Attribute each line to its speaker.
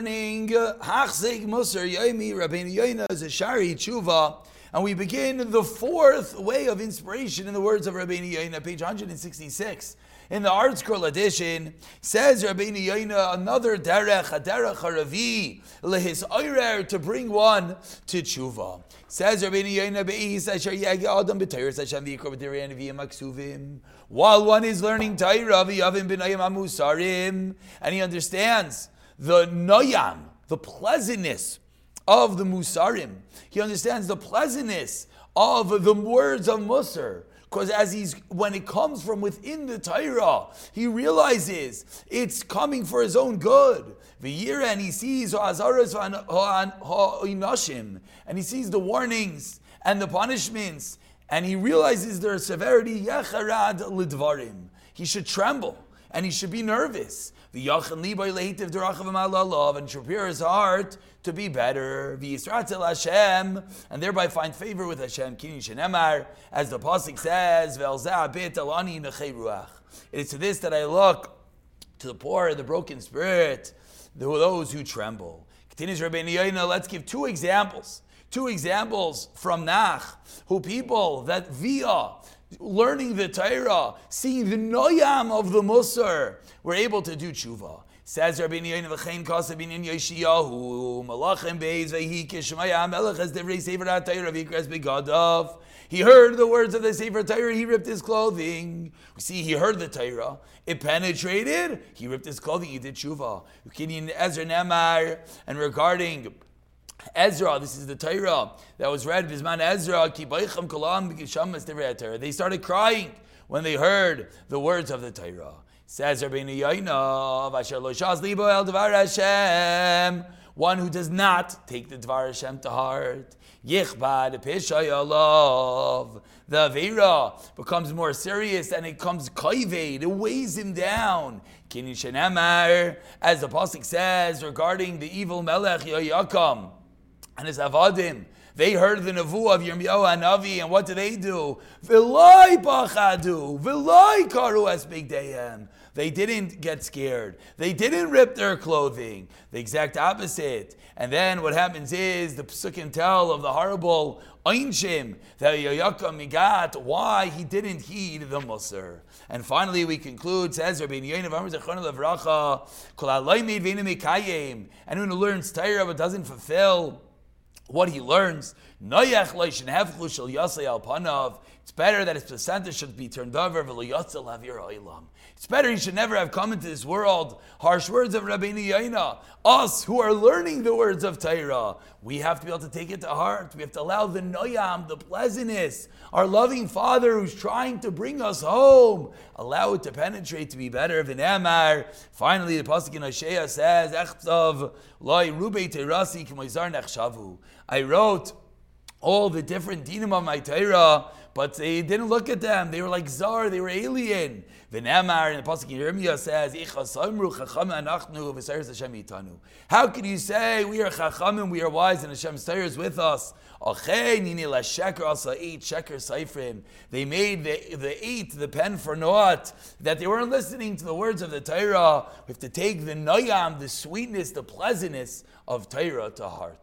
Speaker 1: morning, Hachzek Musar Yomi Rabbeinu Yoina Zeshari Tshuva, and we begin the fourth way of inspiration in the words of Rabbeinu Yoina, page 166. In the ArtScroll edition, says Rabbeinu Yoina another derech, a derech haravi, lehis oirer, to bring one to tshuva. Says Rabbeinu Yoina be'is asher yagi adam b'tayr Hashem v'yikor b'direi v'yim maksuvim. While one is learning Torah, v'yavim b'nayim amusarim, and he understands the noyam, the pleasantness of the musarim. He understands the pleasantness of the words of Musar. Because as he's when it comes from within the Torah, he realizes it's coming for his own good. The year and he sees and he sees the warnings and the punishments, and he realizes their severity. He should tremble and he should be nervous. And should prepare his heart to be better. And thereby find favor with Hashem. As the Pasuk says, It is to this that I look, to the poor and the broken spirit, those who tremble. Let's give two examples. Two examples from Nach, who people that via learning the Torah, seeing the noyam of the Musar, we're able to do tshuva. Says Rabbi Yoin v'chein kasa binyan Yoshiyahu malachim beis vehi kishmaya melech as devrei sefer ha-Torah v'ikras begadav. He heard the words of the Sefer Torah, he ripped his clothing. We see he heard the Torah, it penetrated, he ripped his clothing, he did tshuva. Ezra Nemar, and regarding Ezra, this is the Torah that was read, Bisman Ezra, They started crying when they heard the words of the Torah. Says Rabbeinu Yainov, Asher lo libo el dvar Hashem, one who does not take the dvar Hashem to heart. Yichbad pishayalav. The Avera becomes more serious and it comes kaived, it weighs him down. Kini as the Pasuk says regarding the evil Melech Yoyakam and his Avadim. They heard the Navu of Yirmiyahu Navi, and what do they do? V'loi pachadu, v'loi karu es They didn't get scared. They didn't rip their clothing. The exact opposite. And then what happens is the Pesukim tell of the horrible Einshim that Yoyakam Migat, why he didn't heed the Musar. And finally, we conclude, says Rabbi Yonav Amr Zechon Levracha, Kol Aloymid V'inu Mikayim, and who learns Torah but doesn't fulfill what he learns. It's better that his placenta should be turned over. It's better he should never have come into this world. Harsh words of Rabbeinu Yaina. Us who are learning the words of Torah, we have to be able to take it to heart. We have to allow the noyam, the pleasantness, our loving Father who's trying to bring us home, allow it to penetrate to be better. V'ne'amar. Finally, the pasuk in Hosea says, "Echtav loy rubei terasi k'moizar nechshavu." I wrote all the different dinim of my Torah, but they didn't look at them. They were like zar, they were alien. V'nemar, in the Pasuk in Yirmiyah says, anachnu How can you say we are chachamim, we are wise, and Hashem's Torah is with us? They made the, the eight, the pen for naught, that they weren't listening to the words of the Torah. We have to take the noyam, the sweetness, the pleasantness of Torah to heart.